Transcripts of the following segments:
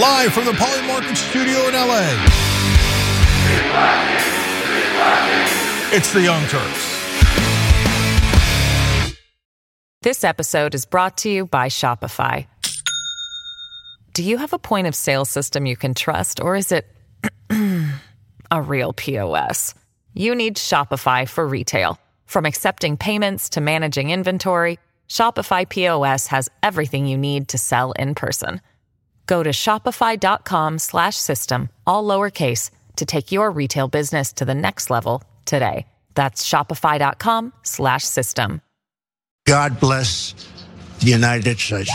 live from the Polymarket studio in LA. It's the Young Turks. This episode is brought to you by Shopify. Do you have a point of sale system you can trust, or is it a real POS? You need Shopify for retail. From accepting payments to managing inventory, Shopify POS has everything you need to sell in person. Go to shopify.com slash system, all lowercase to take your retail business to the next level today. That's shopify.com slash system. God bless the United States.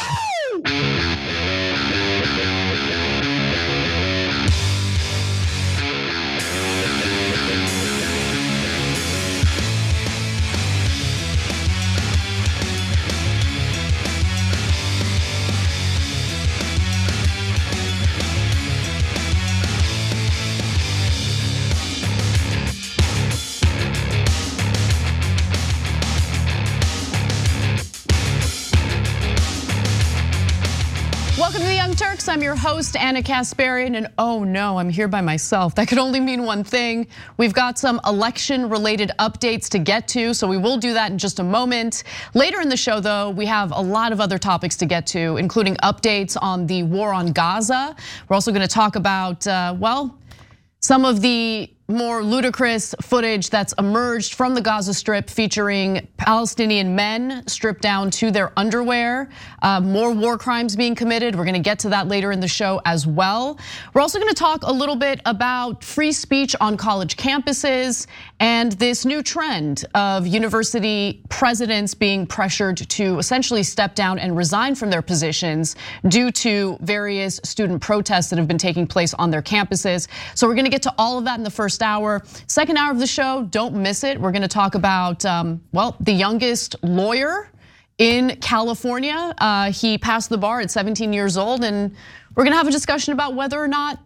Host, Ana Kasparian, and oh no, I'm here by myself. That could only mean one thing. We've got some election related updates to get to, so we will do that in just a moment. Later in the show, though, we have a lot of other topics to get to, including updates on the war on Gaza. We're also gonna talk about, uh, well, some of the more ludicrous footage that's emerged from the Gaza Strip featuring Palestinian men stripped down to their underwear. Uh, more war crimes being committed. We're gonna get to that later in the show as well. We're also gonna talk a little bit about free speech on college campuses and this new trend of university presidents being pressured to essentially step down and resign from their positions due to various student protests that have been taking place on their campuses. So we're gonna get to all of that in the first hour. Second hour of the show, don't miss it. We're gonna talk about, um, well, the youngest lawyer in California. Uh, he passed the bar at 17 years old, and we're gonna have a discussion about whether or not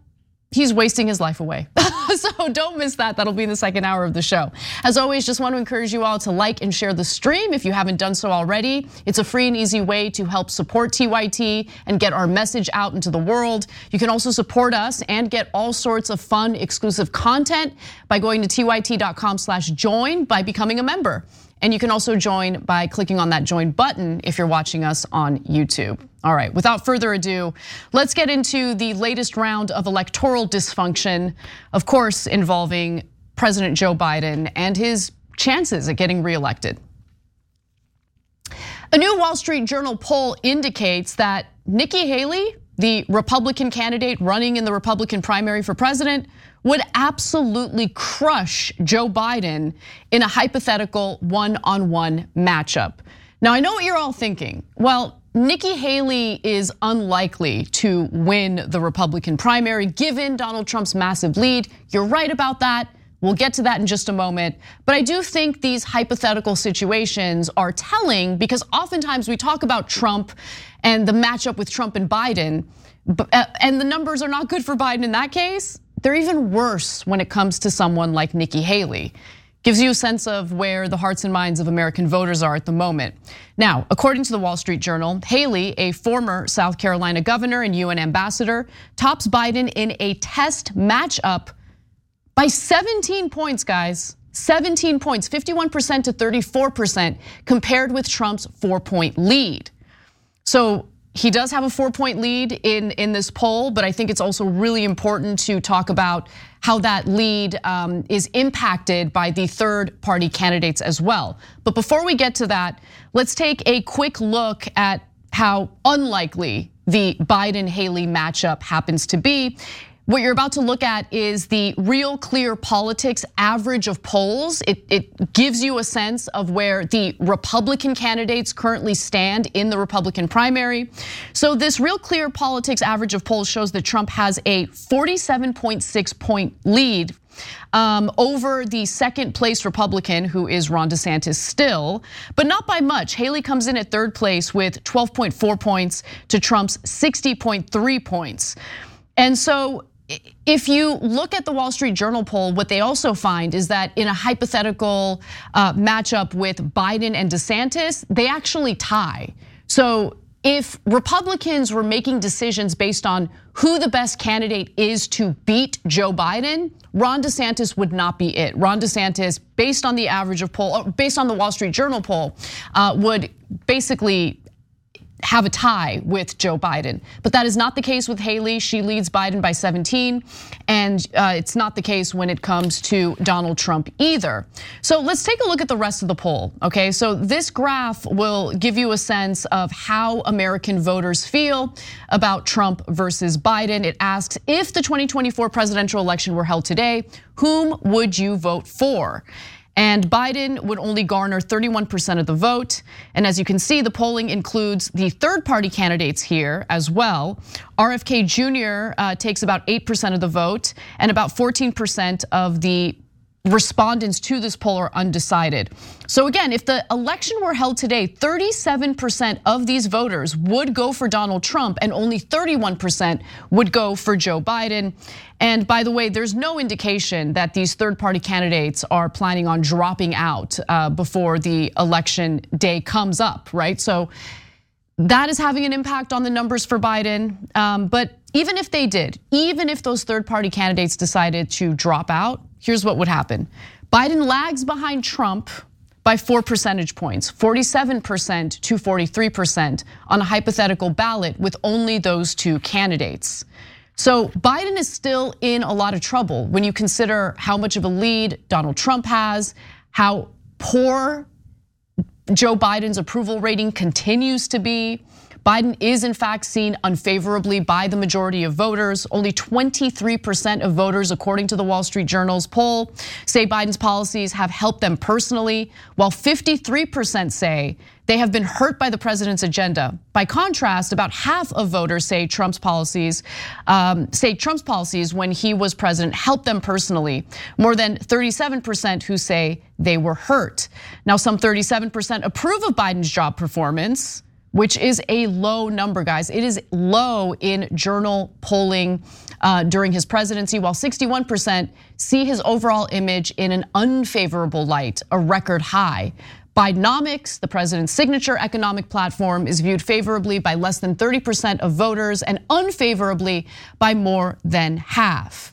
he's wasting his life away. so don't miss that. That'll be the second hour of the show. As always, just want to encourage you all to like and share the stream if you haven't done so already. It's a free and easy way to help support TYT and get our message out into the world. You can also support us and get all sorts of fun exclusive content by going to tyt.com/join by becoming a member. And you can also join by clicking on that join button if you're watching us on YouTube. All right, without further ado, let's get into the latest round of electoral dysfunction, of course, involving President Joe Biden and his chances at getting reelected. A new Wall Street Journal poll indicates that Nikki Haley, the Republican candidate running in the Republican primary for president, would absolutely crush Joe Biden in a hypothetical one on one matchup. Now, I know what you're all thinking. Well, Nikki Haley is unlikely to win the Republican primary given Donald Trump's massive lead. You're right about that. We'll get to that in just a moment. But I do think these hypothetical situations are telling because oftentimes we talk about Trump and the matchup with Trump and Biden, uh, and the numbers are not good for Biden in that case. They're even worse when it comes to someone like Nikki Haley. Gives you a sense of where the hearts and minds of American voters are at the moment. Now, according to the Wall Street Journal, Haley, a former South Carolina governor and UN ambassador, tops Biden in a test matchup by 17 points, guys. 17 points, 51% to 34%, compared with Trump's four point lead. So he does have a four point lead in, in this poll, but I think it's also really important to talk about how that lead um, is impacted by the third party candidates as well. But before we get to that, let's take a quick look at how unlikely the Biden Haley matchup happens to be. What you're about to look at is the real clear politics average of polls. It, it, gives you a sense of where the Republican candidates currently stand in the Republican primary. So this real clear politics average of polls shows that Trump has a 47.6 point lead um, over the second place Republican, who is Ron DeSantis still, but not by much. Haley comes in at third place with 12.4 points to Trump's 60.3 points. And so if you look at the Wall Street Journal poll, what they also find is that in a hypothetical uh, matchup with Biden and DeSantis, they actually tie. So if Republicans were making decisions based on who the best candidate is to beat Joe Biden, Ron DeSantis would not be it. Ron DeSantis, based on the average of poll, based on the Wall Street Journal poll, uh, would basically have a tie with Joe Biden. But that is not the case with Haley. She leads Biden by 17. And uh, it's not the case when it comes to Donald Trump either. So let's take a look at the rest of the poll. Okay, so this graph will give you a sense of how American voters feel about Trump versus Biden. It asks if the 2024 presidential election were held today, whom would you vote for? And Biden would only garner 31% of the vote. And as you can see, the polling includes the third party candidates here as well. RFK Jr. Uh, takes about 8% of the vote, and about 14% of the respondents to this poll are undecided. So again, if the election were held today, 37% of these voters would go for Donald Trump and only 31% would go for Joe Biden. And by the way, there's no indication that these third party candidates are planning on dropping out uh, before the election day comes up, right? So that is having an impact on the numbers for Biden. Um, but even if they did, even if those third party candidates decided to drop out, here's what would happen Biden lags behind Trump by four percentage points, 47% to 43% on a hypothetical ballot with only those two candidates. So Biden is still in a lot of trouble when you consider how much of a lead Donald Trump has, how poor Joe Biden's approval rating continues to be. Biden is in fact seen unfavorably by the majority of voters. Only 23% of voters, according to the Wall Street Journal's poll, say Biden's policies have helped them personally, while 53% say they have been hurt by the president's agenda. By contrast, about half of voters say Trump's policies, um, say Trump's policies when he was president helped them personally. More than 37% who say they were hurt. Now, some 37% approve of Biden's job performance which is a low number, guys. It is low in journal polling uh, during his presidency, while 61% see his overall image in an unfavorable light, a record high. Bidenomics, the president's signature economic platform, is viewed favorably by less than 30% of voters and unfavorably by more than half.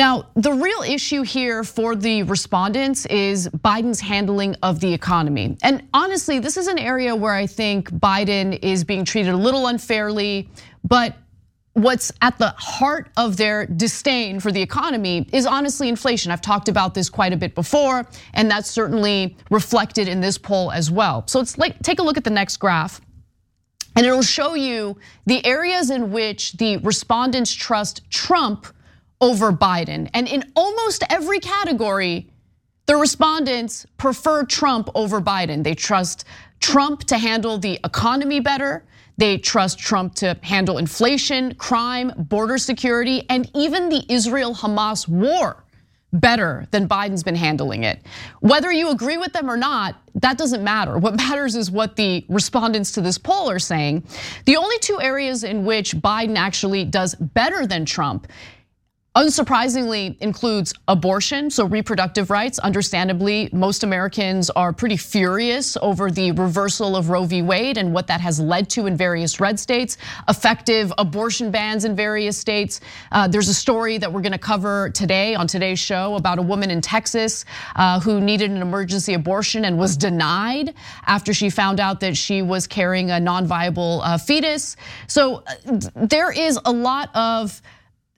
Now, the real issue here for the respondents is Biden's handling of the economy. And honestly, this is an area where I think Biden is being treated a little unfairly, but what's at the heart of their disdain for the economy is honestly inflation. I've talked about this quite a bit before, and that's certainly reflected in this poll as well. So let's like take a look at the next graph. And it'll show you the areas in which the respondents trust Trump over Biden. And in almost every category, the respondents prefer Trump over Biden. They trust Trump to handle the economy better. They trust Trump to handle inflation, crime, border security, and even the Israel Hamas war better than Biden's been handling it. Whether you agree with them or not, that doesn't matter. What matters is what the respondents to this poll are saying. The only two areas in which Biden actually does better than Trump unsurprisingly includes abortion, so reproductive rights. Understandably, most Americans are pretty furious over the reversal of Roe v. Wade and what that has led to in various red states, effective abortion bans in various states. Uh, there's a story that we're gonna cover today on today's show about a woman in Texas uh, who needed an emergency abortion and was denied after she found out that she was carrying a non-viable uh, fetus. So there is a lot of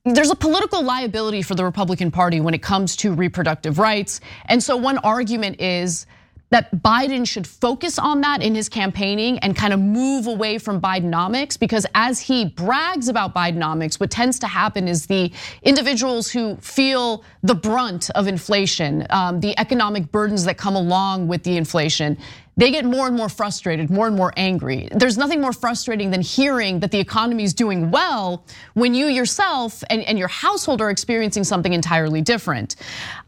there's a political liability for the Republican Party when it comes to reproductive rights. And so one argument is that Biden should focus on that in his campaigning and kind of move away from Bidenomics because as he brags about Bidenomics, what tends to happen is the individuals who feel the brunt of inflation, um, the economic burdens that come along with the inflation, they get more and more frustrated, more and more angry. There's nothing more frustrating than hearing that the economy is doing well when you yourself and, and your household are experiencing something entirely different.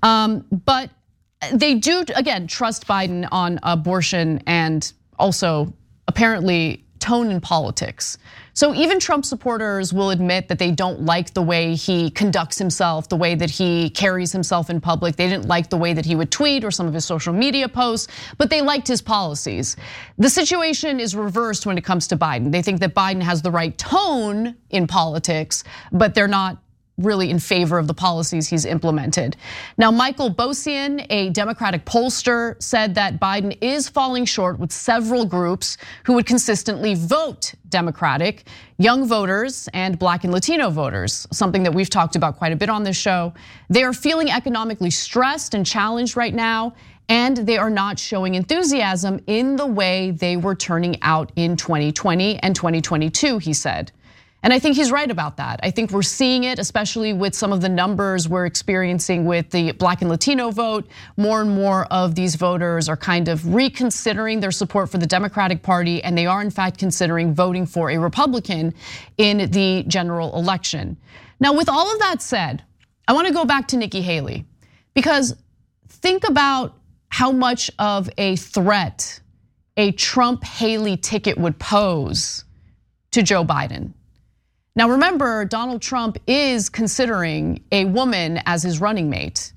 Um, but they do, again, trust Biden on abortion and also apparently tone in politics. So even Trump supporters will admit that they don't like the way he conducts himself, the way that he carries himself in public. They didn't like the way that he would tweet or some of his social media posts, but they liked his policies. The situation is reversed when it comes to Biden. They think that Biden has the right tone in politics, but they're not really in favor of the policies he's implemented. Now, Michael Bocian, a Democratic pollster, said that Biden is falling short with several groups who would consistently vote Democratic, young voters and black and Latino voters, something that we've talked about quite a bit on this show. They are feeling economically stressed and challenged right now, and they are not showing enthusiasm in the way they were turning out in 2020 and 2022, he said. And I think he's right about that. I think we're seeing it, especially with some of the numbers we're experiencing with the black and Latino vote. More and more of these voters are kind of reconsidering their support for the Democratic Party, and they are in fact considering voting for a Republican in the general election. Now, with all of that said, I wanna go back to Nikki Haley because think about how much of a threat a Trump Haley ticket would pose to Joe Biden. Now remember, Donald Trump is considering a woman as his running mate.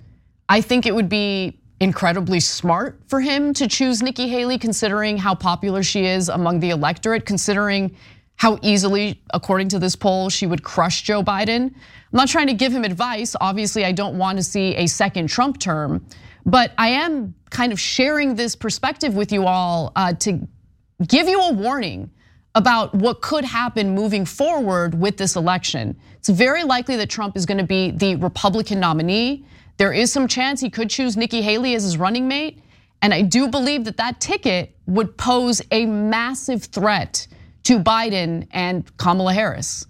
I think it would be incredibly smart for him to choose Nikki Haley, considering how popular she is among the electorate, considering how easily, according to this poll, she would crush Joe Biden. I'm not trying to give him advice. Obviously, I don't want to see a second Trump term, but I am kind of sharing this perspective with you all uh, to give you a warning about what could happen moving forward with this election. It's very likely that Trump is going to be the Republican nominee. There is some chance he could choose Nikki Haley as his running mate. And I do believe that that ticket would pose a massive threat to Biden and Kamala Harris.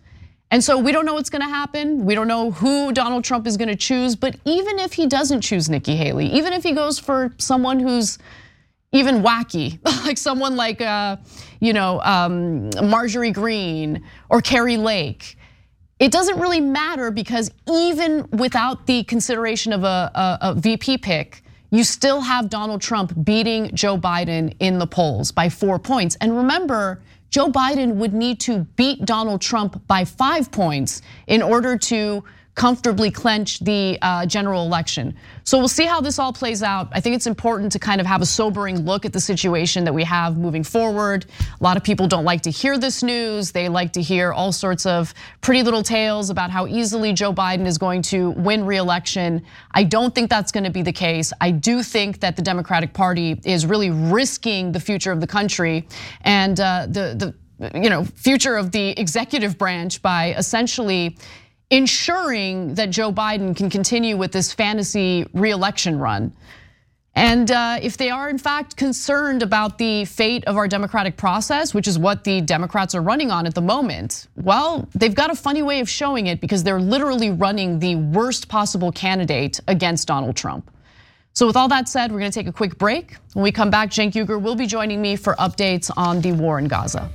And so we don't know what's gonna happen. We don't know who Donald Trump is gonna choose. But even if he doesn't choose Nikki Haley, even if he goes for someone who's even wacky, like someone like uh, you know um, Marjorie Greene or Kari Lake. It doesn't really matter because even without the consideration of a, a, a VP pick, you still have Donald Trump beating Joe Biden in the polls by four points. And remember, Joe Biden would need to beat Donald Trump by five points in order to comfortably clench the uh, general election. So we'll see how this all plays out. I think it's important to kind of have a sobering look at the situation that we have moving forward. A lot of people don't like to hear this news. They like to hear all sorts of pretty little tales about how easily Joe Biden is going to win re-election. I don't think that's going to be the case. I do think that the Democratic Party is really risking the future of the country and uh, the the you know future of the executive branch by essentially ensuring that Joe Biden can continue with this fantasy reelection run. And uh, if they are in fact concerned about the fate of our democratic process, which is what the Democrats are running on at the moment, well, they've got a funny way of showing it because they're literally running the worst possible candidate against Donald Trump. So, with all that said, we're gonna take a quick break. When we come back, Cenk Uygur will be joining me for updates on the war in Gaza.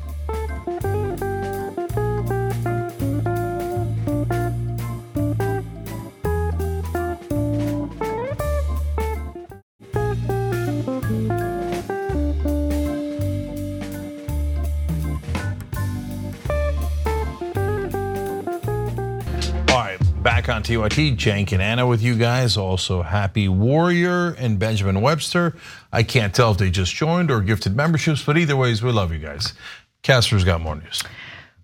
Back on TYT, Cenk and Ana with you guys. Also, Happy Warrior and Benjamin Webster. I can't tell if they just joined or gifted memberships, but either ways, we love you guys. Casper's got more news.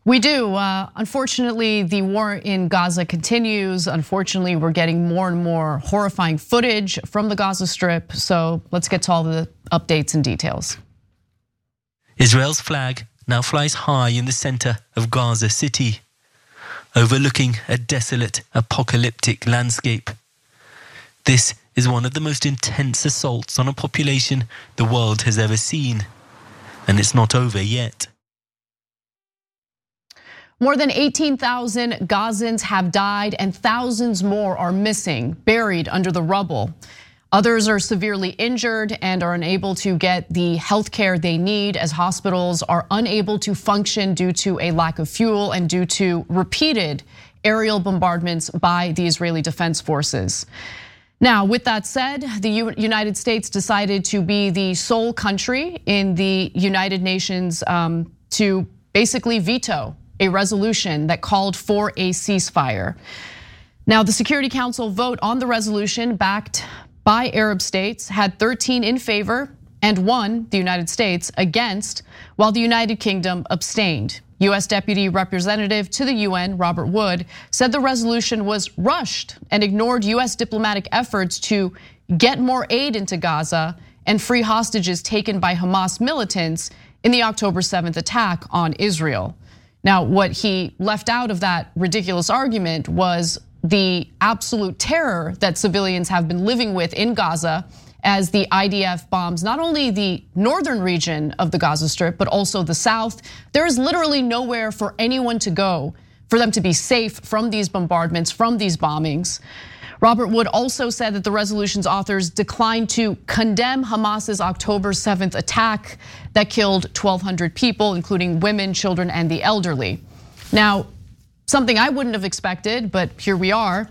We do. Uh, unfortunately, the war in Gaza continues. Unfortunately, we're getting more and more horrifying footage from the Gaza Strip. So let's get to all the updates and details. Israel's flag now flies high in the center of Gaza City overlooking a desolate, apocalyptic landscape. This is one of the most intense assaults on a population the world has ever seen, and it's not over yet. More than 18,000 Gazans have died and thousands more are missing, buried under the rubble. Others are severely injured and are unable to get the health care they need as hospitals are unable to function due to a lack of fuel and due to repeated aerial bombardments by the Israeli Defense Forces. Now, with that said, the United States decided to be the sole country in the United Nations um, to basically veto a resolution that called for a ceasefire. Now, the Security Council vote on the resolution backed by Arab states had 13 in favor and one, the United States, against, while the United Kingdom abstained. US Deputy Representative to the UN, Robert Wood, said the resolution was rushed and ignored US diplomatic efforts to get more aid into Gaza and free hostages taken by Hamas militants in the October 7th attack on Israel. Now, what he left out of that ridiculous argument was the absolute terror that civilians have been living with in Gaza as the IDF bombs not only the northern region of the Gaza Strip, but also the south. There is literally nowhere for anyone to go for them to be safe from these bombardments, from these bombings. Robert Wood also said that the resolution's authors declined to condemn Hamas's October 7th attack that killed 1,200 people, including women, children, and the elderly. Now, something I wouldn't have expected, but here we are.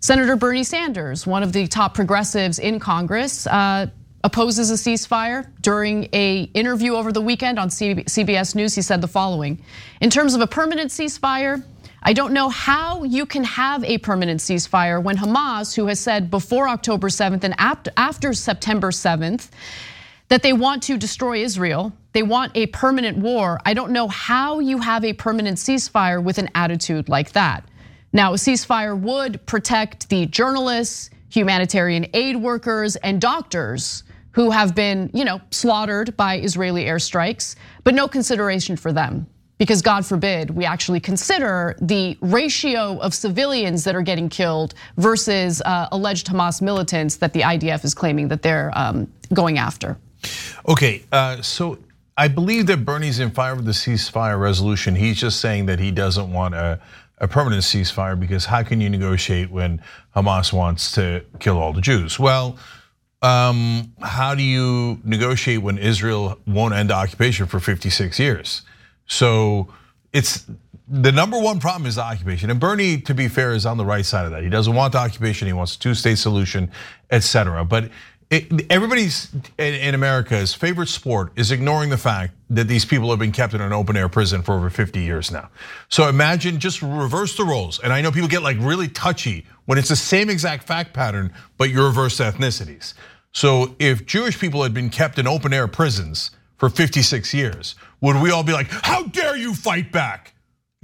Senator Bernie Sanders, one of the top progressives in Congress, uh, opposes a ceasefire. During a interview over the weekend on CBS News, he said the following: "In terms of a permanent ceasefire, I don't know how you can have a permanent ceasefire when Hamas, who has said before October 7th and after September 7th that they want to destroy Israel, they want a permanent war. I don't know how you have a permanent ceasefire with an attitude like that." Now, a ceasefire would protect the journalists, humanitarian aid workers, and doctors who have been, you know, slaughtered by Israeli airstrikes, but no consideration for them. Because God forbid we actually consider the ratio of civilians that are getting killed versus uh, alleged Hamas militants that the IDF is claiming that they're um, going after. Okay, uh, so I believe that Bernie's in favor of the ceasefire resolution. He's just saying that he doesn't want a a permanent ceasefire because how can you negotiate when Hamas wants to kill all the Jews? Well, um, how do you negotiate when Israel won't end occupation for 56 years? So it's the number one problem is the occupation. And Bernie, to be fair, is on the right side of that. He doesn't want the occupation, he wants a two-state solution, etc. But everybody's in America's favorite sport is ignoring the fact that these people have been kept in an open air prison for over 50 years now. So imagine just reverse the roles. And I know people get like really touchy when it's the same exact fact pattern, but you reverse ethnicities. So if Jewish people had been kept in open air prisons for 56 years, would we all be like, how dare you fight back?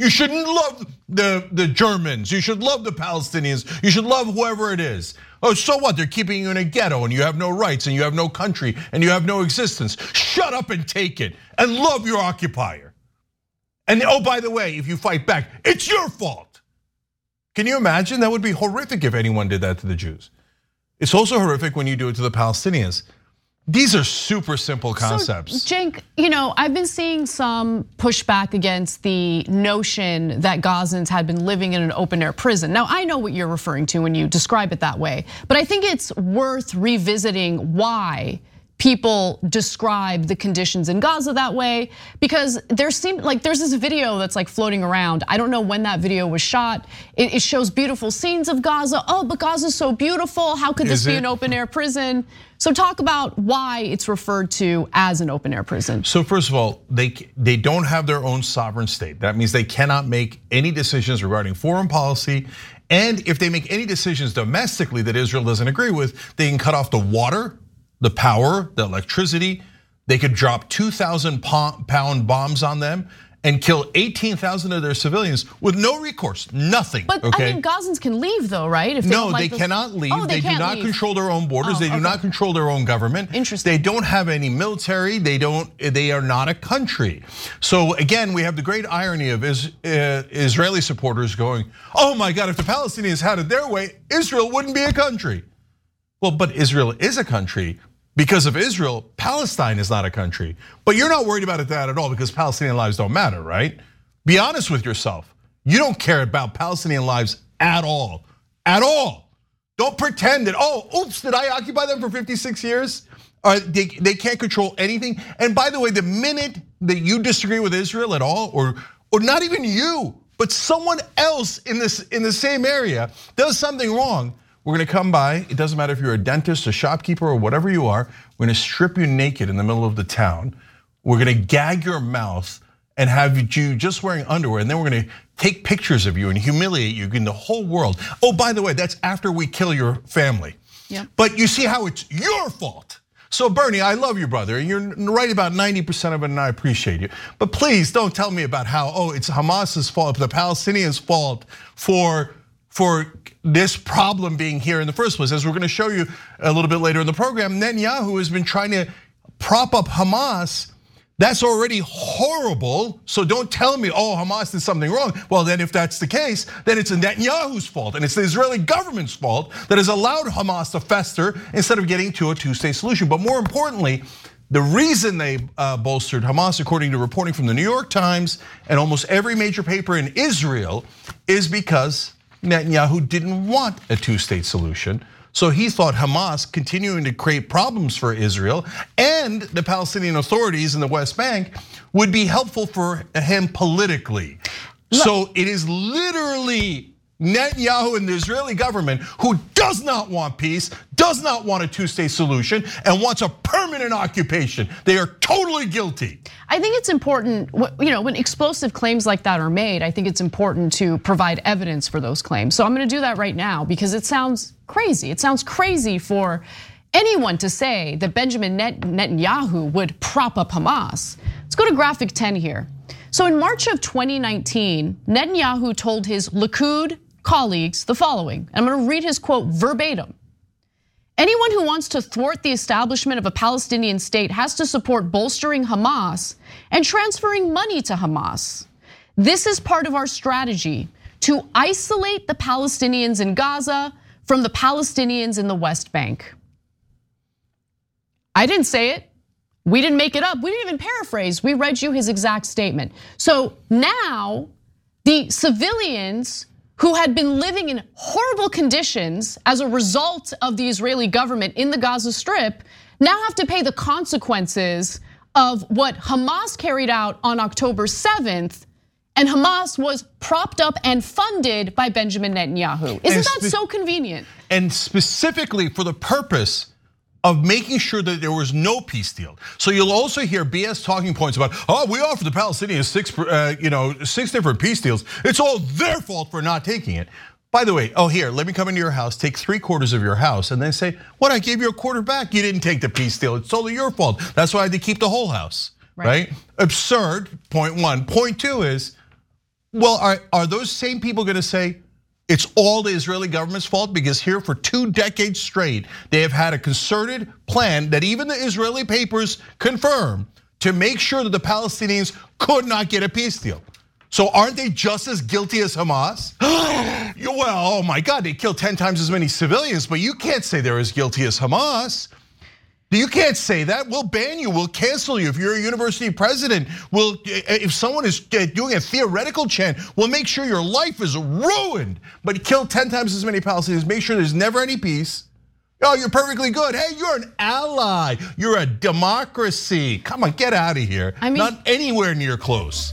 You shouldn't love the, the Germans. You should love the Palestinians. You should love whoever it is. Oh, so what? They're keeping you in a ghetto and you have no rights and you have no country and you have no existence. Shut up and take it and love your occupier. And oh, by the way, if you fight back, it's your fault. Can you imagine? That would be horrific if anyone did that to the Jews. It's also horrific when you do it to the Palestinians. These are super simple concepts. So, you know, I've been seeing some pushback against the notion that Gazans had been living in an open air prison. Now, I know what you're referring to when you describe it that way, but I think it's worth revisiting why people describe the conditions in Gaza that way because there seemed like there's this video that's like floating around. I don't know when that video was shot. It, shows beautiful scenes of Gaza. Oh, but Gaza's so beautiful. How could this be an open air prison? So talk about why it's referred to as an open air prison. So first of all, they they don't have their own sovereign state. That means they cannot make any decisions regarding foreign policy. And if they make any decisions domestically that Israel doesn't agree with, they can cut off the water the power, the electricity. They could drop 2,000 pound bombs on them and kill 18,000 of their civilians with no recourse, nothing. But okay? I mean, Gazans can leave though, right? If they no, like they cannot leave. Oh, they, they do not leave. control their own borders. Oh, they do okay. not control their own government. Interesting. They don't have any military. They don't. They are not a country. So again, we have the great irony of uh, Israeli supporters going, "Oh my God! If the Palestinians had it their way, Israel wouldn't be a country." Well, but Israel is a country because of Israel, Palestine is not a country. But you're not worried about it that at all because Palestinian lives don't matter, right? Be honest with yourself. You don't care about Palestinian lives at all. At all. Don't pretend that, oh, oops, did I occupy them for 56 years? Uh, they, they can't control anything. And by the way, the minute that you disagree with Israel at all, or, or not even you, but someone else in this in the same area does something wrong, we're gonna come by, it doesn't matter if you're a dentist, a shopkeeper, or whatever you are, we're gonna strip you naked in the middle of the town. We're gonna gag your mouth and have you just wearing underwear, and then we're gonna take pictures of you and humiliate you in the whole world. Oh, by the way, that's after we kill your family. Yep. But you see how it's your fault. So Bernie, I love you, brother, and you're right about 90% of it, and I appreciate you. But please don't tell me about how, oh, it's Hamas's fault, the Palestinians' fault for for this problem being here in the first place. As we're gonna show you a little bit later in the program, Netanyahu has been trying to prop up Hamas that's already horrible. So don't tell me, oh, Hamas did something wrong. Well, then if that's the case, then it's Netanyahu's fault. And it's the Israeli government's fault that has allowed Hamas to fester instead of getting to a two state solution. But more importantly, the reason they uh, bolstered Hamas, according to reporting from the New York Times and almost every major paper in Israel, is because Netanyahu didn't want a two state solution. So he thought Hamas continuing to create problems for Israel and the Palestinian authorities in the West Bank would be helpful for him politically. So it is literally Netanyahu and the Israeli government who does not want peace, does not want a two-state solution, and wants a permanent occupation. They are totally guilty. I think it's important, you know, when explosive claims like that are made, I think it's important to provide evidence for those claims. So I'm gonna do that right now because it sounds crazy. It sounds crazy for anyone to say that Benjamin Netanyahu would prop up Hamas. Let's go to graphic 10 here. So in March of 2019, Netanyahu told his Likud colleagues the following. I'm going to read his quote verbatim. Anyone who wants to thwart the establishment of a Palestinian state has to support bolstering Hamas and transferring money to Hamas. This is part of our strategy to isolate the Palestinians in Gaza from the Palestinians in the West Bank. I didn't say it. We didn't make it up. We didn't even paraphrase. We read you his exact statement. So now the civilians who had been living in horrible conditions as a result of the Israeli government in the Gaza Strip now have to pay the consequences of what Hamas carried out on October 7th. And Hamas was propped up and funded by Benjamin Netanyahu. Isn't that so convenient? And specifically for the purpose of making sure that there was no peace deal. So you'll also hear BS talking points about, oh, we offered the Palestinians six, uh, you know, six different peace deals. It's all their fault for not taking it. By the way, oh here, let me come into your house, take three quarters of your house, and then say, what? I gave you a quarter back. You didn't take the peace deal. It's totally your fault. That's why I had to keep the whole house, right? right? Absurd. Point one. Point two is, well, are are those same people going to say? It's all the Israeli government's fault because here for two decades straight, they have had a concerted plan that even the Israeli papers confirm to make sure that the Palestinians could not get a peace deal. So aren't they just as guilty as Hamas? well, oh my God, they killed 10 times as many civilians, but you can't say they're as guilty as Hamas. You can't say that. We'll ban you. We'll cancel you. If you're a university president, we'll, eh, if someone is eh, doing a theoretical chant, we'll make sure your life is ruined. But kill 10 times as many Palestinians, make sure there's never any peace. Oh, you're perfectly good. Hey, you're an ally. You're a democracy. Come on, get out of here. I mean, Not anywhere near close.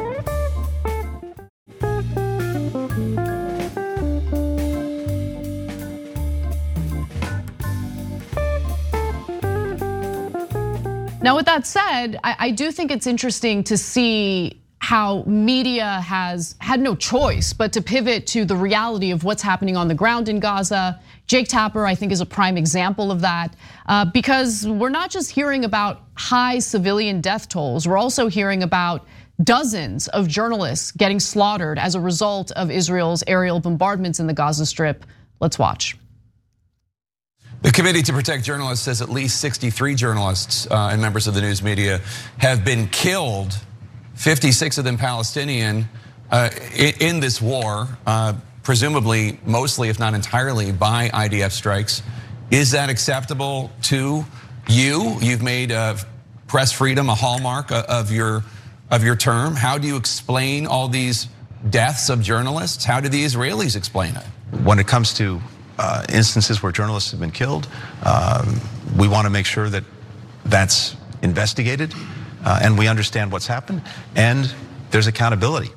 Now, with that said, I, do think it's interesting to see how media has had no choice but to pivot to the reality of what's happening on the ground in Gaza. Jake Tapper, I think, is a prime example of that uh, because we're not just hearing about high civilian death tolls, we're also hearing about dozens of journalists getting slaughtered as a result of Israel's aerial bombardments in the Gaza Strip. Let's watch. The Committee to Protect Journalists says at least 63 journalists uh, and members of the news media have been killed, 56 of them Palestinian, uh, in this war. Uh, presumably mostly, if not entirely, by IDF strikes. Is that acceptable to you? You've made press freedom a hallmark of your of your term. How do you explain all these deaths of journalists? How do the Israelis explain it? When it comes to instances where journalists have been killed, um, we want to make sure that that's investigated uh, and we understand what's happened and there's accountability.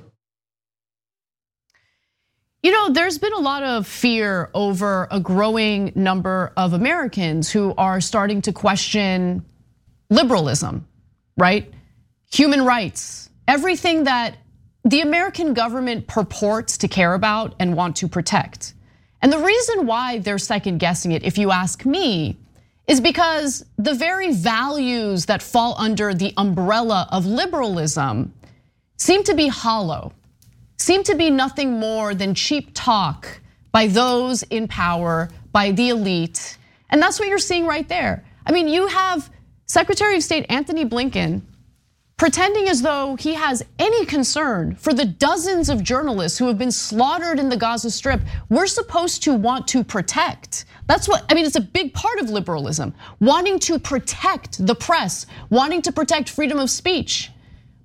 You know, there's been a lot of fear over a growing number of Americans who are starting to question liberalism, right? Human rights, everything that the American government purports to care about and want to protect. And the reason why they're second guessing it, if you ask me, is because the very values that fall under the umbrella of liberalism seem to be hollow, seem to be nothing more than cheap talk by those in power, by the elite. And that's what you're seeing right there. I mean, you have Secretary of State Antony Blinken pretending as though he has any concern for the dozens of journalists who have been slaughtered in the Gaza Strip. We're supposed to want to protect. That's what, I mean, it's a big part of liberalism, wanting to protect the press, wanting to protect freedom of speech.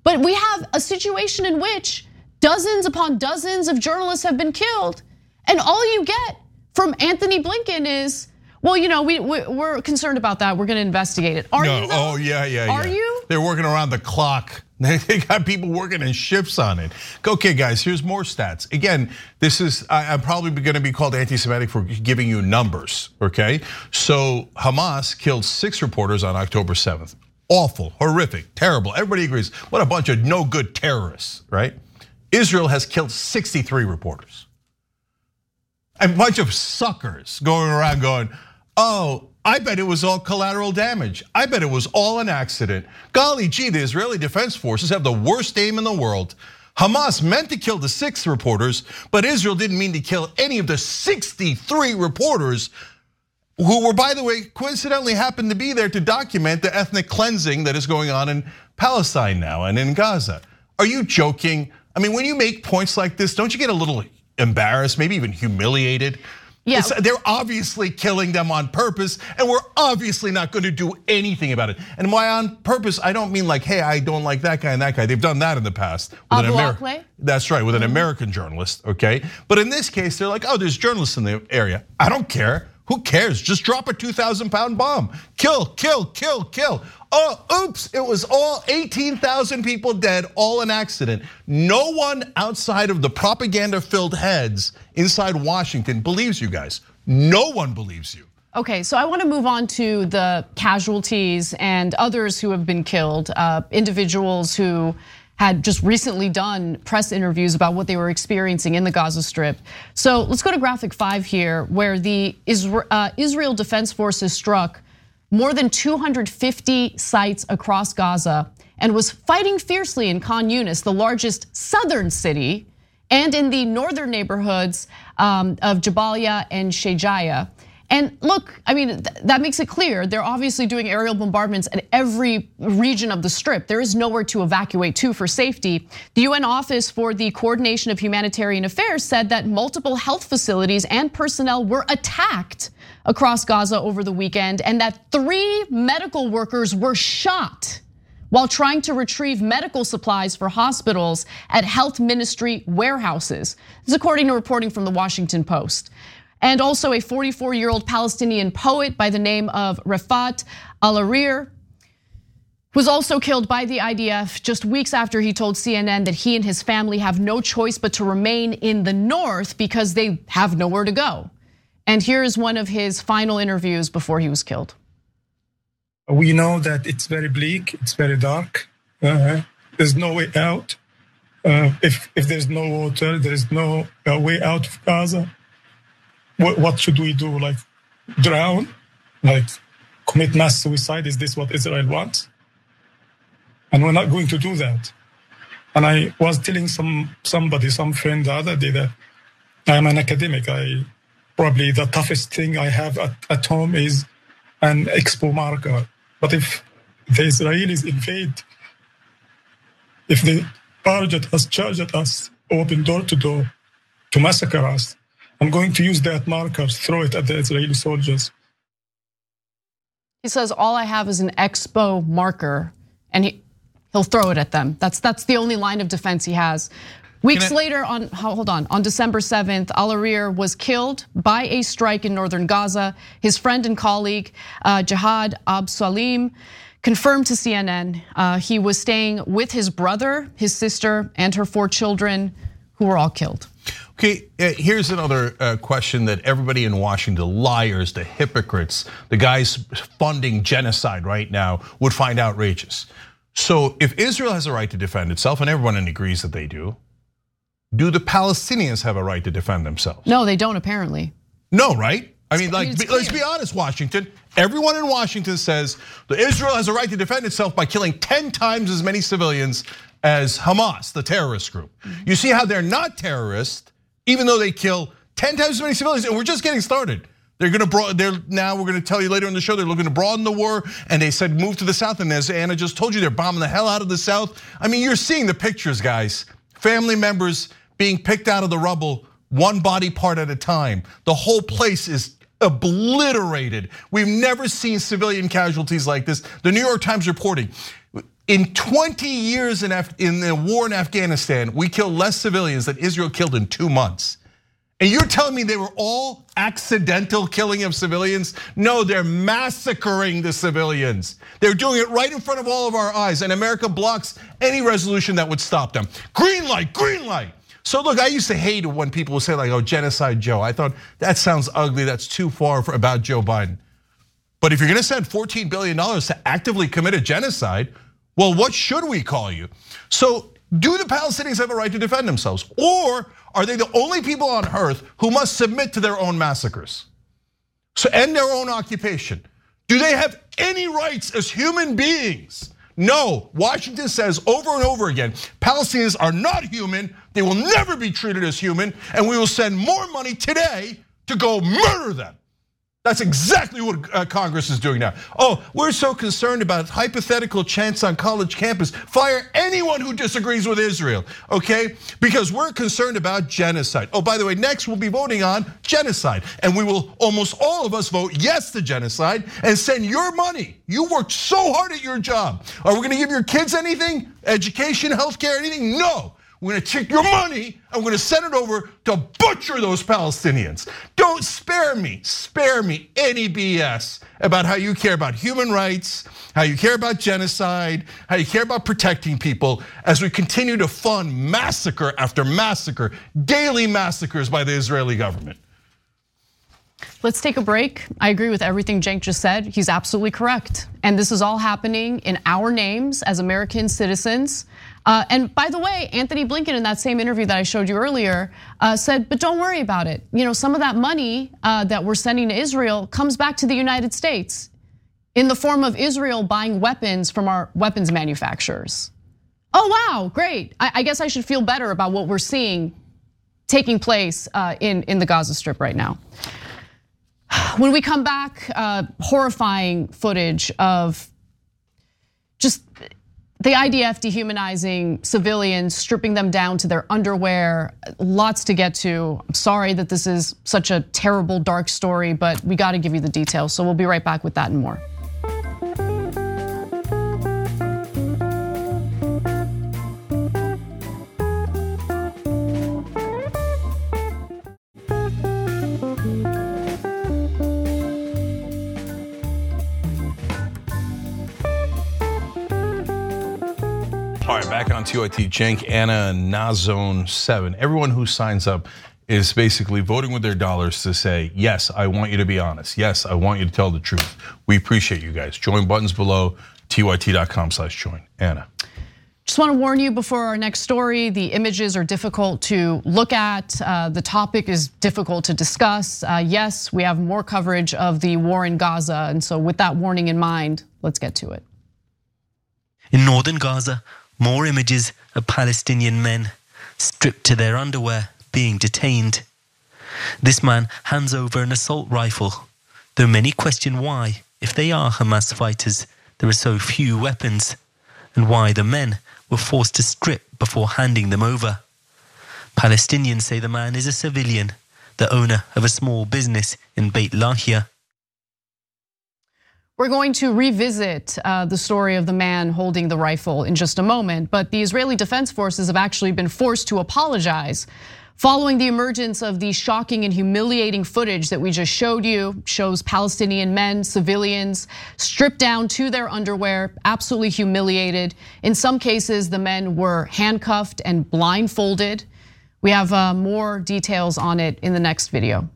But we have a situation in which dozens upon dozens of journalists have been killed, and all you get from Antony Blinken is, well, you know, we we're concerned about that. We're going to investigate it. Are no, you? Though? Oh yeah, yeah. Yeah. Are yeah. you? They're working around the clock. They got people working in shifts on it. Okay, guys, here's more stats. Again, this is I'm probably going to be called anti-Semitic for giving you numbers. Okay, so Hamas killed six reporters on October 7th. Awful, horrific, terrible. Everybody agrees. What a bunch of no good terrorists, right? Israel has killed 63 reporters. A bunch of suckers going around going, oh, I bet it was all collateral damage. I bet it was all an accident. Golly gee, the Israeli Defense Forces have the worst aim in the world. Hamas meant to kill the six reporters, but Israel didn't mean to kill any of the 63 reporters who were, by the way, coincidentally happened to be there to document the ethnic cleansing that is going on in Palestine now and in Gaza. Are you joking? I mean, when you make points like this, don't you get a little embarrassed, maybe even humiliated? Yeah. It's, they're obviously killing them on purpose, and we're obviously not going to do anything about it. And why on purpose? I don't mean like, hey, I don't like that guy and that guy. They've done that in the past. With an Ameri- That's right, with an mm-hmm. American journalist, okay? But in this case, they're like, oh, there's journalists in the area. I don't care. Who cares? Just drop a 2,000 pound bomb. Kill, kill, kill, kill. Oh, oops, it was all 18,000 people dead, all an accident. No one outside of the propaganda filled heads inside Washington believes you guys. No one believes you. Okay, so I want to move on to the casualties and others who have been killed, uh, individuals who had just recently done press interviews about what they were experiencing in the Gaza Strip. So let's go to graphic five here, where the uh, Israel Defense Forces struck more than 250 sites across Gaza and was fighting fiercely in Khan Yunis, the largest southern city, and in the northern neighborhoods um, of Jabalia and Shejaiya. And look, I mean, that makes it clear they're obviously doing aerial bombardments at every region of the strip. There is nowhere to evacuate to for safety. The UN Office for the Coordination of Humanitarian Affairs said that multiple health facilities and personnel were attacked across Gaza over the weekend and that three medical workers were shot while trying to retrieve medical supplies for hospitals at health ministry warehouses. This is according to reporting from the Washington Post and also a 44 year old Palestinian poet by the name of Refaat Alareer was also killed by the IDF just weeks after he told CNN that he and his family have no choice but to remain in the north because they have nowhere to go. And here is one of his final interviews before he was killed. We know that it's very bleak, it's very dark. Uh, there's no way out. Uh, if if there's no water, there is no uh, way out of Gaza what, what should we do? Like drown? Like commit mass suicide? Is this what Israel wants? And we're not going to do that. And I was telling some somebody, some friend the other day that I'm an academic. I probably the toughest thing I have at, at home is an expo marker. But if the Israelis invade, if they barge at us, charge at us, open door to door, to massacre us. I'm going to use that marker, throw it at the Israeli soldiers. He says, all I have is an expo marker, and he, he'll throw it at them. That's, that's the only line of defense he has. Weeks I, later, on hold on, on December 7th, Alareer was killed by a strike in northern Gaza. His friend and colleague, uh, Jehad Abusalim, confirmed to CNN uh, he was staying with his brother, his sister, and her four children, who were all killed. Okay, uh, here's another uh, question that everybody in Washington, the liars, the hypocrites, the guys funding genocide right now would find outrageous. So if Israel has a right to defend itself, and everyone agrees that they do, do the Palestinians have a right to defend themselves? No, they don't apparently. No, right? I mean, like, let's be honest, Washington. Everyone in Washington says that Israel has a right to defend itself by killing 10 times as many civilians as Hamas, the terrorist group. Mm-hmm. You see how they're not terrorists, even though they kill 10 times as many civilians, and we're just getting started. They're gonna broaden, they're now we're gonna tell you later in the show, they're looking to broaden the war, and they said move to the south. And as Ana just told you, they're bombing the hell out of the south. I mean, you're seeing the pictures, guys. Family members being picked out of the rubble one body part at a time. The whole place is obliterated. We've never seen civilian casualties like this. The New York Times reporting, in 20 years in, in the war in Afghanistan, we killed less civilians than Israel killed in two months. And you're telling me they were all accidental killing of civilians? No, they're massacring the civilians. They're doing it right in front of all of our eyes, and America blocks any resolution that would stop them. Green light, green light. So look, I used to hate when people would say like, "Oh, genocide Joe." I thought that sounds ugly. That's too far for about Joe Biden. But if you're going to send 14 billion dollars to actively commit a genocide, well, what should we call you? So, do the Palestinians have a right to defend themselves, or are they the only people on earth who must submit to their own massacres? So, end their own occupation. Do they have any rights as human beings? No, Washington says over and over again, Palestinians are not human, they will never be treated as human, and we will send more money today to go murder them. That's exactly what uh, Congress is doing now. Oh, we're so concerned about hypothetical chants on college campus. Fire anyone who disagrees with Israel, okay? Because we're concerned about genocide. Oh, by the way, next we'll be voting on genocide. And we will, almost all of us, vote yes to genocide and send your money. You worked so hard at your job. Are we gonna give your kids anything? Education, healthcare, anything? No. We're gonna take your money and we're gonna send it over to butcher those Palestinians. Don't spare me, spare me any BS about how you care about human rights, how you care about genocide, how you care about protecting people as we continue to fund massacre after massacre, daily massacres by the Israeli government. Let's take a break. I agree with everything Cenk just said. He's absolutely correct. And this is all happening in our names as American citizens. Uh, and by the way, Antony Blinken in that same interview that I showed you earlier uh, said, but don't worry about it. You know, some of that money uh, that we're sending to Israel comes back to the United States in the form of Israel buying weapons from our weapons manufacturers. Oh, wow, great. I guess I should feel better about what we're seeing taking place in, in the Gaza Strip right now. When we come back, horrifying footage of just the IDF dehumanizing civilians, stripping them down to their underwear, lots to get to. I'm sorry that this is such a terrible, dark story, but we gotta give you the details. So we'll be right back with that and more. On TYT, Cenk, Ana, Nazone 7. Everyone who signs up is basically voting with their dollars to say, yes, I want you to be honest. Yes, I want you to tell the truth. We appreciate you guys. Join buttons below, tyt.com slash join. Ana. Just want to warn you before our next story, the images are difficult to look at. Uh, the topic is difficult to discuss. Uh, yes, we have more coverage of the war in Gaza. And so with that warning in mind, let's get to it. In northern Gaza, more images of Palestinian men stripped to their underwear being detained. This man hands over an assault rifle, though many question why, if they are Hamas fighters, there are so few weapons, and why the men were forced to strip before handing them over. Palestinians say the man is a civilian, the owner of a small business in Beit Lahia. We're going to revisit uh, the story of the man holding the rifle in just a moment, but the Israeli Defense Forces have actually been forced to apologize following the emergence of the shocking and humiliating footage that we just showed you. Shows Palestinian men, civilians, stripped down to their underwear, absolutely humiliated. In some cases, the men were handcuffed and blindfolded. We have uh, more details on it in the next video.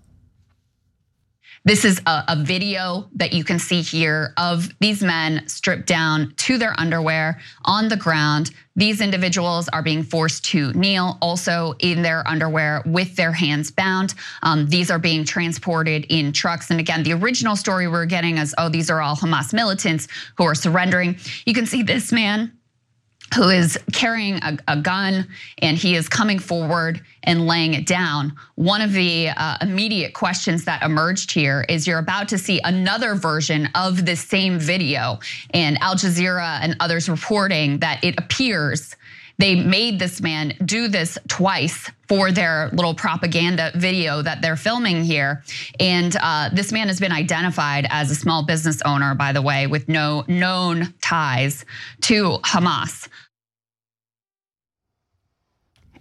This is a, video that you can see here of these men stripped down to their underwear on the ground. These individuals are being forced to kneel also in their underwear with their hands bound. Um, these are being transported in trucks. And again, the original story we're getting is, oh, these are all Hamas militants who are surrendering. You can see this man who is carrying a, a, gun and he is coming forward and laying it down. One of the uh, immediate questions that emerged here is you're about to see another version of this same video, and Al Jazeera and others reporting that it appears they made this man do this twice for their little propaganda video that they're filming here. And uh, this man has been identified as a small business owner, by the way, with no known ties to Hamas.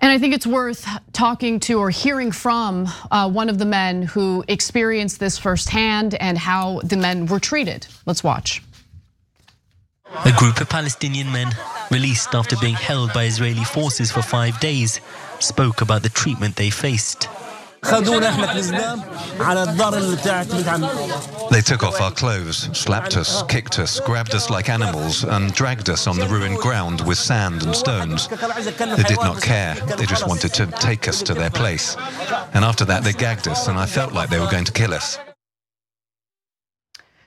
And I think it's worth talking to or hearing from uh, one of the men who experienced this firsthand and how the men were treated. Let's watch. A group of Palestinian men released after being held by Israeli forces for five days spoke about the treatment they faced. They took off our clothes, slapped us, kicked us, grabbed us like animals, and dragged us on the ruined ground with sand and stones. They did not care. They just wanted to take us to their place. And after that, they gagged us, and I felt like they were going to kill us.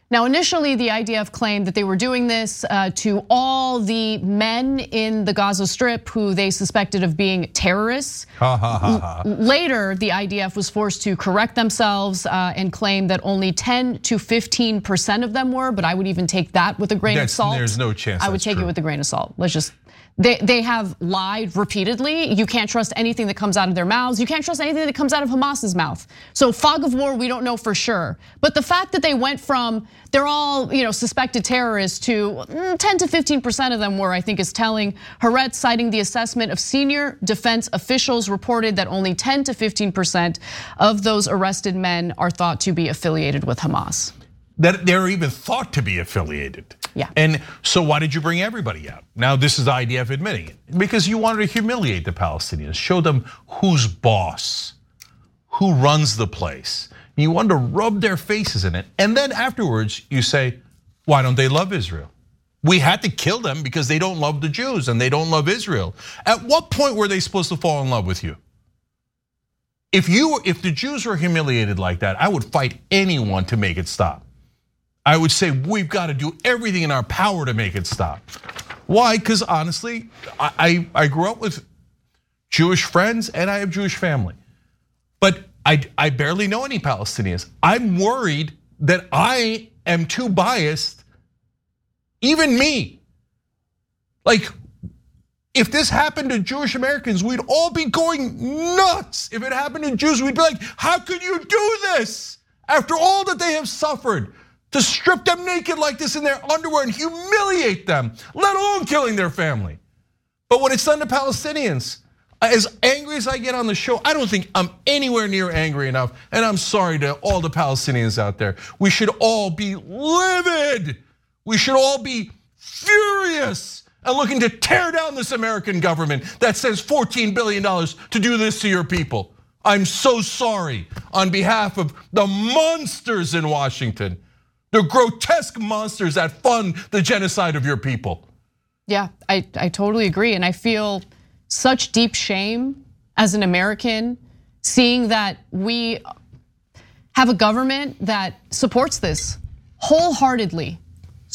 Now, initially, the IDF claimed that they were doing this uh, to all the men in the Gaza Strip who they suspected of being terrorists. Later, the IDF was forced to correct themselves uh, and claim that only 10 to 15% of them were, but I would even take that with a grain that's, of salt. There's no chance. I would take true. it with a grain of salt. Let's just they, they have lied repeatedly. You can't trust anything that comes out of their mouths. You can't trust anything that comes out of Hamas's mouth. So fog of war, we don't know for sure. But the fact that they went from they're all you know suspected terrorists to mm, 10 to 15 percent of them were, I think, is telling. Haaretz citing the assessment of senior defense officials reported that only 10 to 15 percent of those arrested men are thought to be affiliated with Hamas that they're even thought to be affiliated. Yeah. And so why did you bring everybody out? Now this is the IDF admitting it. Because you wanted to humiliate the Palestinians, show them who's boss, who runs the place. You wanted to rub their faces in it. And then afterwards you say, why don't they love Israel? We had to kill them because they don't love the Jews and they don't love Israel. At what point were they supposed to fall in love with you? If you if the Jews were humiliated like that, I would fight anyone to make it stop. I would say we've got to do everything in our power to make it stop. Why? Because honestly, I, I grew up with Jewish friends and I have Jewish family. But I, I barely know any Palestinians. I'm worried that I am too biased, even me. Like, if this happened to Jewish Americans, we'd all be going nuts. If it happened to Jews, we'd be like, how could you do this? After all that they have suffered, to strip them naked like this in their underwear and humiliate them, let alone killing their family. But when it's done to Palestinians, as angry as I get on the show, I don't think I'm anywhere near angry enough. And I'm sorry to all the Palestinians out there. We should all be livid. We should all be furious and looking to tear down this American government that says $14 billion to do this to your people. I'm so sorry on behalf of the monsters in Washington the grotesque monsters that fund the genocide of your people. Yeah, I, I totally agree. And I feel such deep shame as an American seeing that we have a government that supports this wholeheartedly.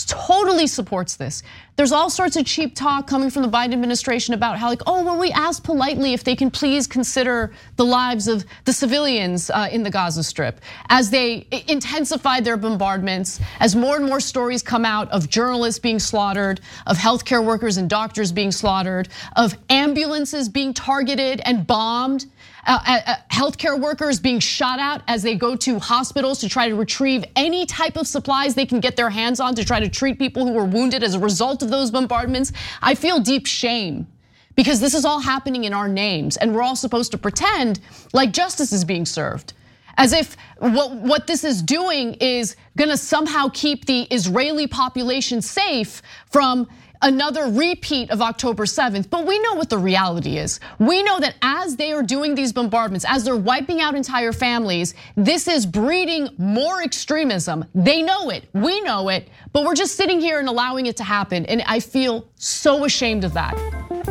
totally supports this. There's all sorts of cheap talk coming from the Biden administration about how like, oh, well, we asked politely if they can please consider the lives of the civilians uh, in the Gaza Strip as they intensified their bombardments, as more and more stories come out of journalists being slaughtered, of healthcare workers and doctors being slaughtered, of ambulances being targeted and bombed. Uh, uh, healthcare workers being shot at as they go to hospitals to try to retrieve any type of supplies they can get their hands on to try to treat people who were wounded as a result of those bombardments. I feel deep shame because this is all happening in our names and we're all supposed to pretend like justice is being served. As if what, what this is doing is gonna somehow keep the Israeli population safe from another repeat of October 7th. But we know what the reality is. We know that as they are doing these bombardments, as they're wiping out entire families, this is breeding more extremism. They know it, we know it, but we're just sitting here and allowing it to happen. And I feel so ashamed of that.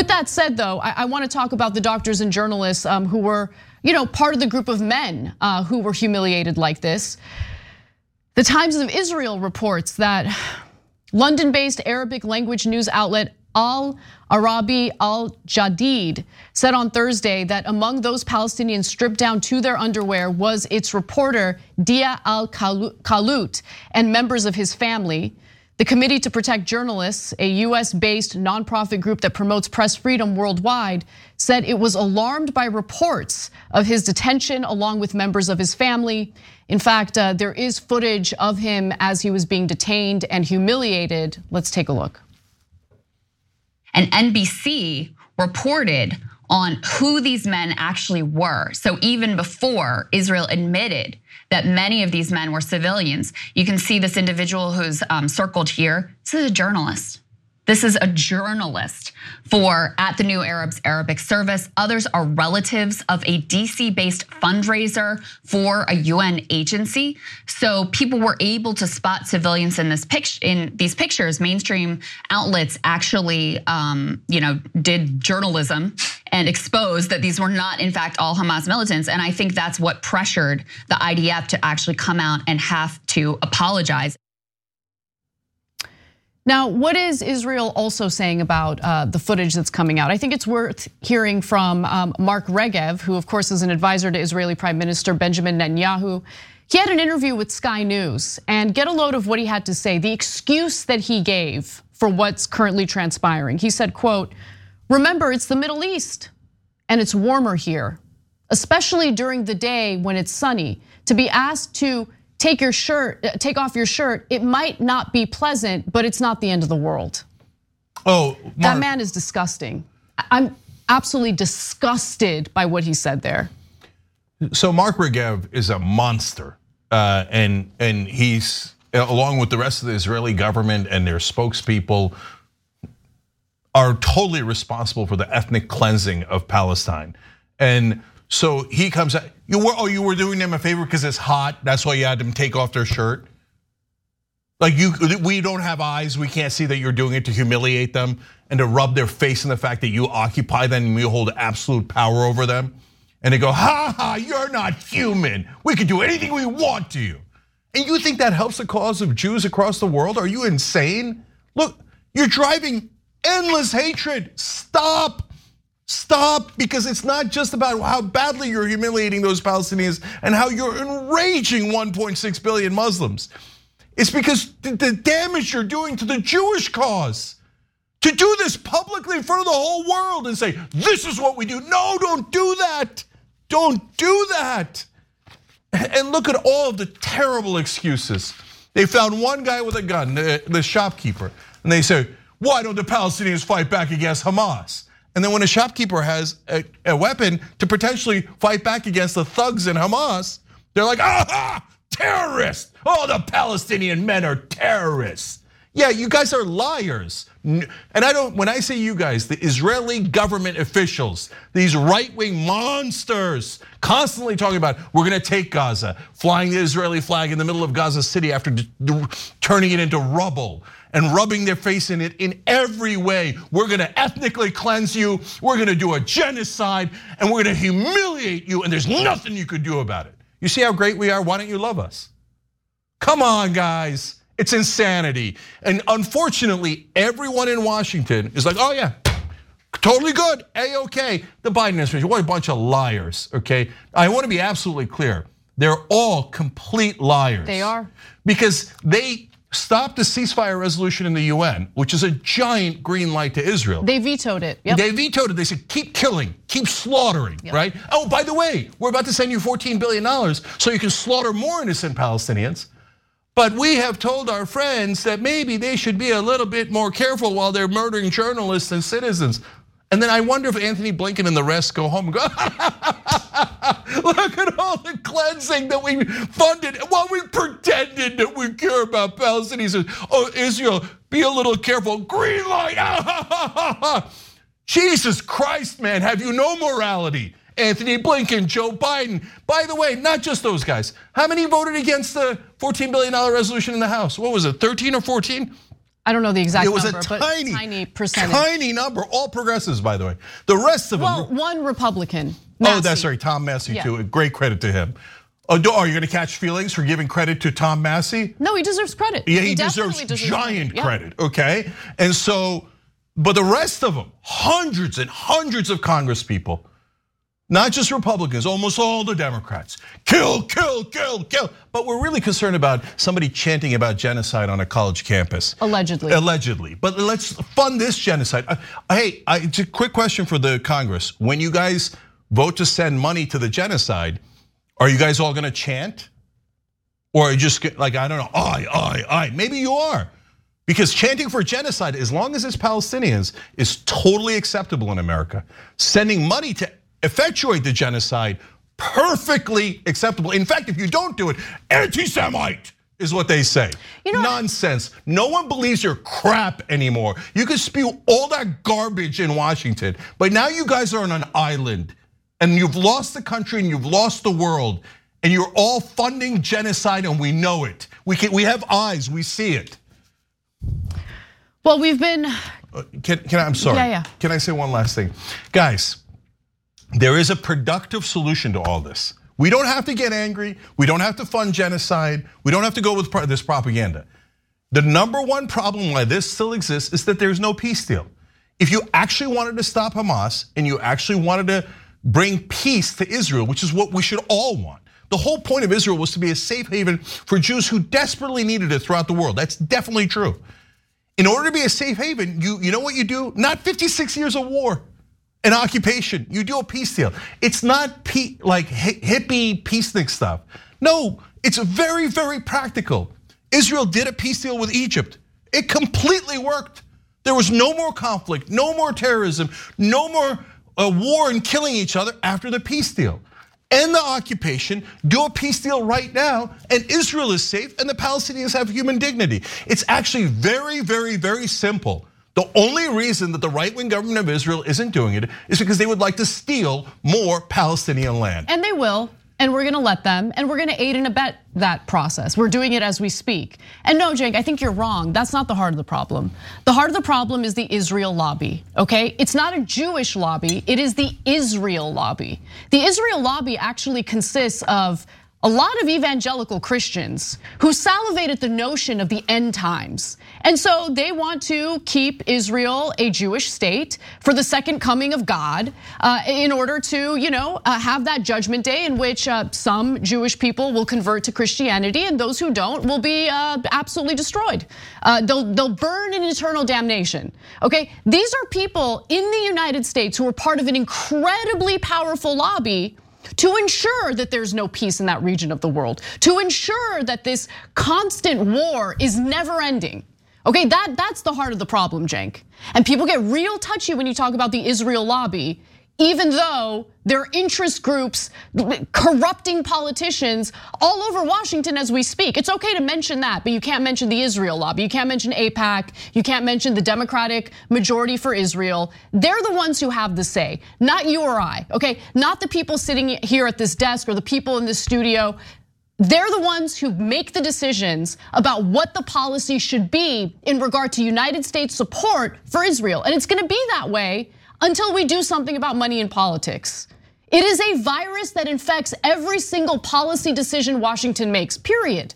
With that said, though, I, want to talk about the doctors and journalists um, who were, you know, part of the group of men uh, who were humiliated like this. The Times of Israel reports that London-based Arabic language news outlet Al Arabi Al Jadid said on Thursday that among those Palestinians stripped down to their underwear was its reporter Diaa Al Kahlout and members of his family. The Committee to Protect Journalists, a US based nonprofit group that promotes press freedom worldwide, said it was alarmed by reports of his detention along with members of his family. In fact, uh, there is footage of him as he was being detained and humiliated. Let's take a look. And NBC reported on who these men actually were. So even before Israel admitted that many of these men were civilians, you can see this individual who's um, circled here. This is a journalist. This is a journalist for At the New Arabs Arabic Service. Others are relatives of a DC based fundraiser for a UN agency. So people were able to spot civilians in this picture in these pictures. Mainstream outlets actually um, you know, did journalism and exposed that these were not in fact all Hamas militants. And I think that's what pressured the IDF to actually come out and have to apologize. Now, what is Israel also saying about uh, the footage that's coming out? I think it's worth hearing from um, Mark Regev, who, of course, is an advisor to Israeli Prime Minister Benjamin Netanyahu. He had an interview with Sky News and get a load of what he had to say, the excuse that he gave for what's currently transpiring. He said, quote, remember, it's the Middle East and it's warmer here, especially during the day when it's sunny. To be asked to take your shirt, uh, take off your shirt, it might not be pleasant, but it's not the end of the world. Oh, Mark. that man is disgusting. I'm absolutely disgusted by what he said there. So Mark Regev is a monster, uh, and and he's along with the rest of the Israeli government and their spokespeople are totally responsible for the ethnic cleansing of Palestine. And so he comes out, you were, oh, you were doing them a favor because it's hot. That's why you had them take off their shirt. Like you, we don't have eyes. We can't see that you're doing it to humiliate them and to rub their face in the fact that you occupy them and you hold absolute power over them. And they go, ha ha, you're not human. We can do anything we want to you. And you think that helps the cause of Jews across the world? Are you insane? Look, you're driving endless hatred. Stop. Stop, because it's not just about how badly you're humiliating those Palestinians and how you're enraging 1.6 billion Muslims. It's because the damage you're doing to the Jewish cause. To do this publicly in front of the whole world and say, this is what we do. No, don't do that. Don't do that. And look at all the terrible excuses. They found one guy with a gun, the shopkeeper, and they say, why don't the Palestinians fight back against Hamas? And then when a shopkeeper has a, a weapon to potentially fight back against the thugs in Hamas, they're like, aha, terrorists. Oh, the Palestinian men are terrorists. Yeah, you guys are liars. And I don't, when I say you guys, the Israeli government officials, these right wing monsters, constantly talking about we're gonna take Gaza, flying the Israeli flag in the middle of Gaza City after turning it into rubble and rubbing their face in it in every way. We're gonna ethnically cleanse you, we're gonna do a genocide, and we're gonna humiliate you, and there's nothing you could do about it. You see how great we are? Why don't you love us? Come on, guys. It's insanity. And unfortunately, everyone in Washington is like, oh yeah, totally good, A-OK. The Biden administration, what a bunch of liars, okay? I wanna be absolutely clear. They're all complete liars. They are. Because they stopped the ceasefire resolution in the UN, which is a giant green light to Israel. They vetoed it. Yep. They vetoed it. They said, keep killing, keep slaughtering, yep. right? Oh, by the way, we're about to send you $14 billion so you can slaughter more innocent Palestinians. But we have told our friends that maybe they should be a little bit more careful while they're murdering journalists and citizens. And then I wonder if Antony Blinken and the rest go home and go, look at all the cleansing that we funded while we pretended that we care about Palestinians. Oh, Israel, be a little careful. Green light. Jesus Christ, man, have you no morality? Antony Blinken, Joe Biden. By the way, not just those guys. How many voted against the $14 billion resolution in the House? What was it, 13 or 14? I don't know the exact. It was number, a tiny, tiny percentage. Tiny number, all progressives, by the way. The rest of well, them. Well, one Republican. Massie. Oh, that's right, Tom Massie yeah. too. Great credit to him. Oh, are oh, you going to catch feelings for giving credit to Tom Massie? No, he deserves credit. Yeah, he, he deserves, deserves, giant credit. Yeah. Okay, and so, but the rest of them, hundreds and hundreds of Congress people not just Republicans, almost all the Democrats. Kill, kill, kill, kill. But we're really concerned about somebody chanting about genocide on a college campus. Allegedly. Allegedly. But let's fund this genocide. Uh, hey, it's a quick question for the Congress. When you guys vote to send money to the genocide, are you guys all gonna chant? Or just like, I don't know, I, I, I. Maybe you are. Because chanting for genocide, as long as it's Palestinians, is totally acceptable in America. Sending money to effectuate the genocide, perfectly acceptable. In fact, if you don't do it, anti-Semite is what they say. You know, Nonsense. No one believes your crap anymore. You can spew all that garbage in Washington, but now you guys are on an island and you've lost the country and you've lost the world and you're all funding genocide and we know it. We can, we have eyes, we see it. Well, we've been uh, can, can I, I'm sorry. Yeah, yeah. Can I say one last thing? Guys, there is a productive solution to all this. We don't have to get angry. We don't have to fund genocide. We don't have to go with this propaganda. The number one problem why this still exists is that there's no peace deal. If you actually wanted to stop Hamas and you actually wanted to bring peace to Israel, which is what we should all want. The whole point of Israel was to be a safe haven for Jews who desperately needed it throughout the world. That's definitely true. In order to be a safe haven, you, you know what you do? Not 56 years of war an occupation. You do a peace deal. It's not like hippie peacenik stuff. No, it's very, very practical. Israel did a peace deal with Egypt. It completely worked. There was no more conflict, no more terrorism, no more uh, war and killing each other after the peace deal. End the occupation, do a peace deal right now, and Israel is safe and the Palestinians have human dignity. It's actually very, very, very simple. The only reason that the right wing government of Israel isn't doing it is because they would like to steal more Palestinian land. And they will. And we're gonna let them, and we're gonna aid and abet that process. We're doing it as we speak. And no, Cenk, I think you're wrong. That's not the heart of the problem. The heart of the problem is the Israel lobby, okay? It's not a Jewish lobby, it is the Israel lobby. The Israel lobby actually consists of a lot of evangelical Christians who salivate at the notion of the end times. And so they want to keep Israel a Jewish state for the second coming of God uh, in order to, you know, uh, have that judgment day in which uh, some Jewish people will convert to Christianity and those who don't will be absolutely destroyed. They'll, they'll burn in eternal damnation. Okay, these are people in the United States who are part of an incredibly powerful lobby to ensure that there's no peace in that region of the world, to ensure that this constant war is never ending. Okay, that, that's the heart of the problem, Cenk. And people get real touchy when you talk about the Israel lobby, even though there are interest groups corrupting politicians all over Washington as we speak. It's okay to mention that, but you can't mention the Israel lobby. You can't mention AIPAC. You can't mention the Democratic majority for Israel. They're the ones who have the say, not you or I, okay? Not the people sitting here at this desk or the people in this studio. They're the ones who make the decisions about what the policy should be in regard to United States support for Israel. And it's gonna be that way until we do something about money in politics. It is a virus that infects every single policy decision Washington makes, period.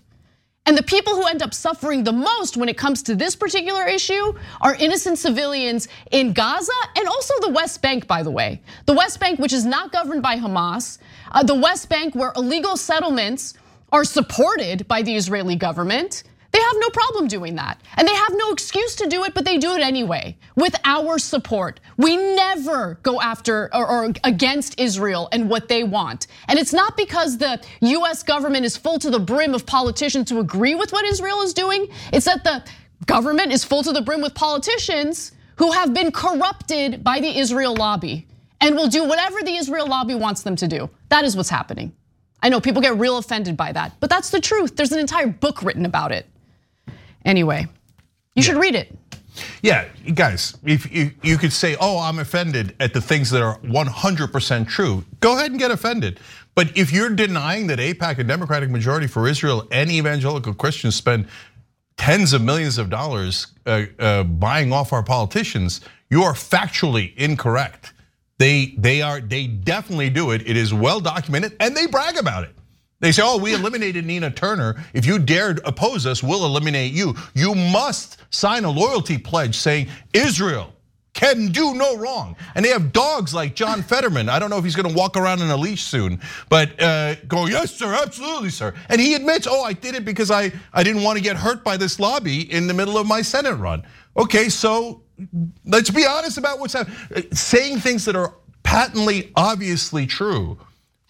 And the people who end up suffering the most when it comes to this particular issue are innocent civilians in Gaza and also the West Bank, by the way. The West Bank, which is not governed by Hamas, uh, the West Bank, where illegal settlements are supported by the Israeli government. They have no problem doing that. And they have no excuse to do it, but they do it anyway with our support. We never go after or, against Israel and what they want. And it's not because the US government is full to the brim of politicians who agree with what Israel is doing. It's that the government is full to the brim with politicians who have been corrupted by the Israel lobby and will do whatever the Israel lobby wants them to do. That is what's happening. I know people get real offended by that, but that's the truth. There's an entire book written about it. Anyway, you yeah. should read it. Yeah, guys, if you could say, oh, I'm offended at the things that are 100% true, go ahead and get offended. But if you're denying that AIPAC, a Democratic majority for Israel, and evangelical Christians spend tens of millions of dollars uh, uh, buying off our politicians, you are factually incorrect. They, they are, they definitely do it. It is well documented, and they brag about it. They say, oh, we eliminated Nina Turner. If you dared oppose us, we'll eliminate you. You must sign a loyalty pledge saying Israel can do no wrong. And they have dogs like John Fetterman. I don't know if he's gonna walk around in a leash soon, but uh, go, yes, sir, absolutely, sir. And he admits, oh, I did it because I, I didn't want to get hurt by this lobby in the middle of my Senate run. Okay, so let's be honest about what's happening. Saying things that are patently, obviously true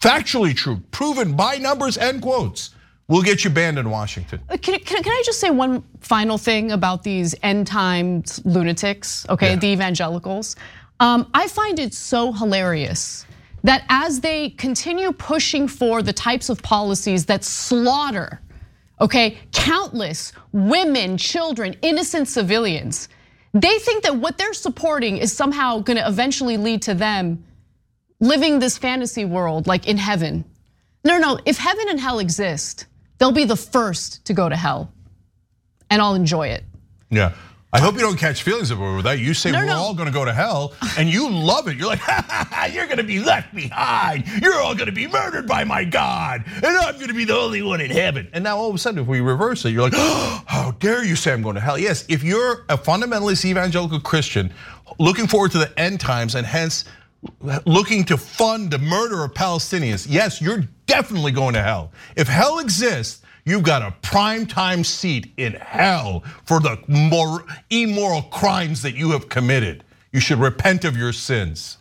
factually true, proven by numbers and quotes, we will get you banned in Washington. Uh, can, can, can I just say one final thing about these end times lunatics, okay, yeah. the evangelicals? Um, I find it so hilarious that as they continue pushing for the types of policies that slaughter, okay, countless women, children, innocent civilians, they think that what they're supporting is somehow gonna eventually lead to them living this fantasy world like in heaven. No, no, if heaven and hell exist, they'll be the first to go to hell. And I'll enjoy it. Yeah. I hope you don't catch feelings over that. You say no, we're no. all gonna go to hell, and you love it. You're like, ha, ha, ha, you're gonna be left behind. You're all gonna be murdered by my God, and I'm gonna be the only one in heaven. And now all of a sudden, if we reverse it, you're like, oh, how dare you say I'm going to hell? Yes, if you're a fundamentalist evangelical Christian looking forward to the end times, and hence looking to fund the murder of Palestinians, yes, you're definitely going to hell. If hell exists, you've got a prime time seat in hell for the more immoral crimes that you have committed. You should repent of your sins.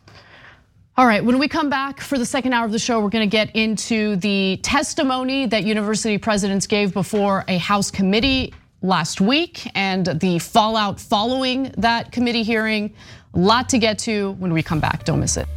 All right, when we come back for the second hour of the show, we're gonna get into the testimony that university presidents gave before a House committee last week and the fallout following that committee hearing. Lot to get to when we come back. Don't miss it.